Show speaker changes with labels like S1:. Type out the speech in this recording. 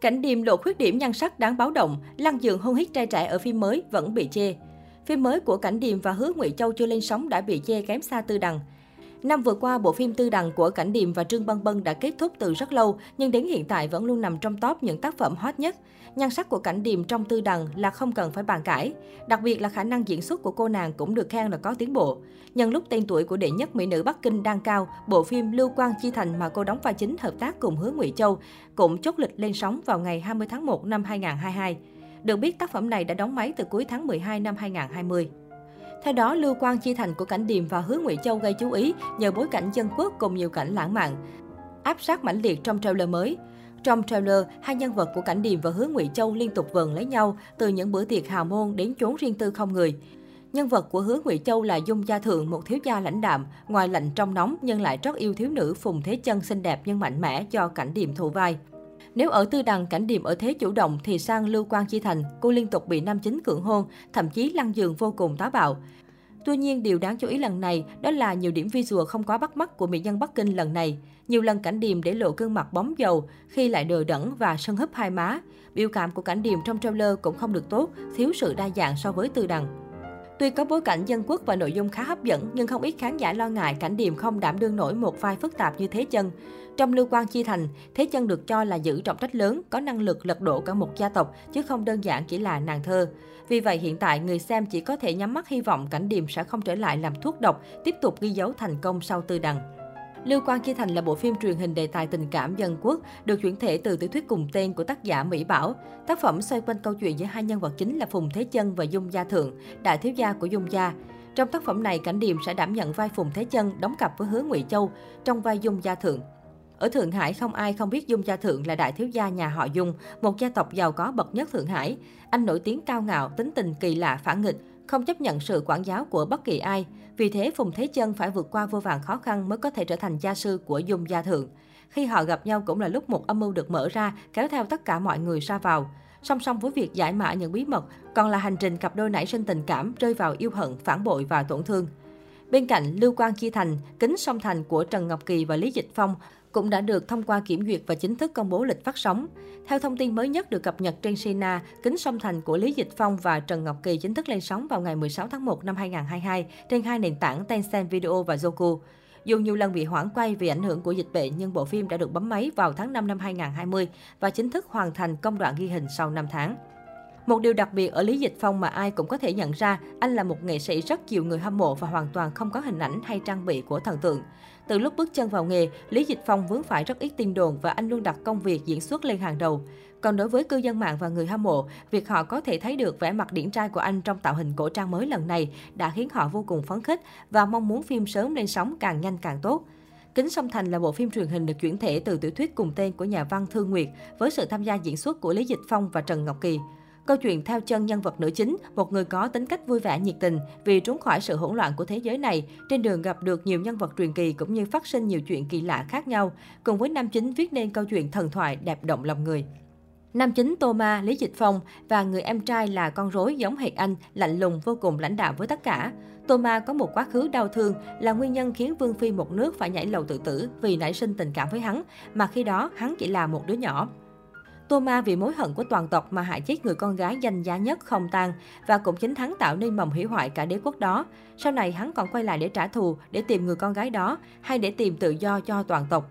S1: Cảnh điềm lộ khuyết điểm nhan sắc đáng báo động, lăng dường hôn hít trai trẻ ở phim mới vẫn bị chê. Phim mới của Cảnh Điềm và Hứa Ngụy Châu chưa lên sóng đã bị chê kém xa Tư Đằng. Năm vừa qua, bộ phim Tư Đằng của Cảnh Điềm và Trương Bân Bân đã kết thúc từ rất lâu, nhưng đến hiện tại vẫn luôn nằm trong top những tác phẩm hot nhất. Nhan sắc của Cảnh Điềm trong Tư Đằng là không cần phải bàn cãi. Đặc biệt là khả năng diễn xuất của cô nàng cũng được khen là có tiến bộ. Nhân lúc tên tuổi của đệ nhất mỹ nữ Bắc Kinh đang cao, bộ phim Lưu Quang Chi Thành mà cô đóng vai chính hợp tác cùng Hứa Ngụy Châu cũng chốt lịch lên sóng vào ngày 20 tháng 1 năm 2022. Được biết tác phẩm này đã đóng máy từ cuối tháng 12 năm 2020. Theo đó, Lưu Quang Chi Thành của Cảnh Điềm và Hứa Ngụy Châu gây chú ý nhờ bối cảnh dân quốc cùng nhiều cảnh lãng mạn. Áp sát mãnh liệt trong trailer mới. Trong trailer, hai nhân vật của Cảnh Điềm và Hứa Ngụy Châu liên tục vần lấy nhau từ những bữa tiệc hào môn đến chốn riêng tư không người. Nhân vật của Hứa Ngụy Châu là Dung Gia Thượng, một thiếu gia lãnh đạm, ngoài lạnh trong nóng nhưng lại rất yêu thiếu nữ Phùng Thế Chân xinh đẹp nhưng mạnh mẽ do Cảnh Điềm thụ vai. Nếu ở tư đằng cảnh điểm ở thế chủ động thì sang Lưu Quang Chi Thành, cô liên tục bị nam chính cưỡng hôn, thậm chí lăn giường vô cùng táo bạo. Tuy nhiên, điều đáng chú ý lần này đó là nhiều điểm visual không quá bắt mắt của mỹ nhân Bắc Kinh lần này. Nhiều lần cảnh điềm để lộ gương mặt bóng dầu, khi lại đờ đẫn và sân húp hai má. Biểu cảm của cảnh điềm trong trailer cũng không được tốt, thiếu sự đa dạng so với tư đằng. Tuy có bối cảnh dân quốc và nội dung khá hấp dẫn, nhưng không ít khán giả lo ngại cảnh điềm không đảm đương nổi một vai phức tạp như Thế Chân. Trong Lưu Quang Chi Thành, Thế Chân được cho là giữ trọng trách lớn, có năng lực lật đổ cả một gia tộc, chứ không đơn giản chỉ là nàng thơ. Vì vậy hiện tại người xem chỉ có thể nhắm mắt hy vọng cảnh điềm sẽ không trở lại làm thuốc độc, tiếp tục ghi dấu thành công sau tư đằng. Lưu Quang Chi Thành là bộ phim truyền hình đề tài tình cảm dân quốc, được chuyển thể từ tiểu thuyết cùng tên của tác giả Mỹ Bảo. Tác phẩm xoay quanh câu chuyện giữa hai nhân vật chính là Phùng Thế Chân và Dung Gia Thượng, đại thiếu gia của Dung Gia. Trong tác phẩm này, Cảnh Điềm sẽ đảm nhận vai Phùng Thế Chân, đóng cặp với Hứa Ngụy Châu trong vai Dung Gia Thượng. Ở Thượng Hải không ai không biết Dung Gia Thượng là đại thiếu gia nhà họ Dung, một gia tộc giàu có bậc nhất Thượng Hải. Anh nổi tiếng cao ngạo, tính tình kỳ lạ phản nghịch, không chấp nhận sự quản giáo của bất kỳ ai. Vì thế, Phùng Thế Chân phải vượt qua vô vàn khó khăn mới có thể trở thành gia sư của Dung Gia Thượng. Khi họ gặp nhau cũng là lúc một âm mưu được mở ra, kéo theo tất cả mọi người ra vào. Song song với việc giải mã những bí mật, còn là hành trình cặp đôi nảy sinh tình cảm, rơi vào yêu hận, phản bội và tổn thương. Bên cạnh Lưu Quang Chi Thành, Kính Song Thành của Trần Ngọc Kỳ và Lý Dịch Phong cũng đã được thông qua kiểm duyệt và chính thức công bố lịch phát sóng. Theo thông tin mới nhất được cập nhật trên Sina, Kính Song Thành của Lý Dịch Phong và Trần Ngọc Kỳ chính thức lên sóng vào ngày 16 tháng 1 năm 2022 trên hai nền tảng Tencent Video và zoku Dù nhiều lần bị hoãn quay vì ảnh hưởng của dịch bệnh nhưng bộ phim đã được bấm máy vào tháng 5 năm 2020 và chính thức hoàn thành công đoạn ghi hình sau 5 tháng. Một điều đặc biệt ở Lý Dịch Phong mà ai cũng có thể nhận ra, anh là một nghệ sĩ rất nhiều người hâm mộ và hoàn toàn không có hình ảnh hay trang bị của thần tượng. Từ lúc bước chân vào nghề, Lý Dịch Phong vướng phải rất ít tin đồn và anh luôn đặt công việc diễn xuất lên hàng đầu. Còn đối với cư dân mạng và người hâm mộ, việc họ có thể thấy được vẻ mặt điển trai của anh trong tạo hình cổ trang mới lần này đã khiến họ vô cùng phấn khích và mong muốn phim sớm lên sóng càng nhanh càng tốt. Kính Sông Thành là bộ phim truyền hình được chuyển thể từ tiểu thuyết cùng tên của nhà văn Thương Nguyệt với sự tham gia diễn xuất của Lý Dịch Phong và Trần Ngọc Kỳ. Câu chuyện theo chân nhân vật nữ chính, một người có tính cách vui vẻ nhiệt tình vì trốn khỏi sự hỗn loạn của thế giới này, trên đường gặp được nhiều nhân vật truyền kỳ cũng như phát sinh nhiều chuyện kỳ lạ khác nhau, cùng với nam chính viết nên câu chuyện thần thoại đẹp động lòng người. Nam chính Thomas, Lý Dịch Phong và người em trai là con rối giống hệt anh, lạnh lùng vô cùng lãnh đạo với tất cả. Thomas có một quá khứ đau thương là nguyên nhân khiến Vương Phi một nước phải nhảy lầu tự tử vì nảy sinh tình cảm với hắn, mà khi đó hắn chỉ là một đứa nhỏ. Tô Ma vì mối hận của toàn tộc mà hại chết người con gái danh giá nhất không tan và cũng chính hắn tạo nên mầm hủy hoại cả đế quốc đó. Sau này hắn còn quay lại để trả thù, để tìm người con gái đó hay để tìm tự do cho toàn tộc.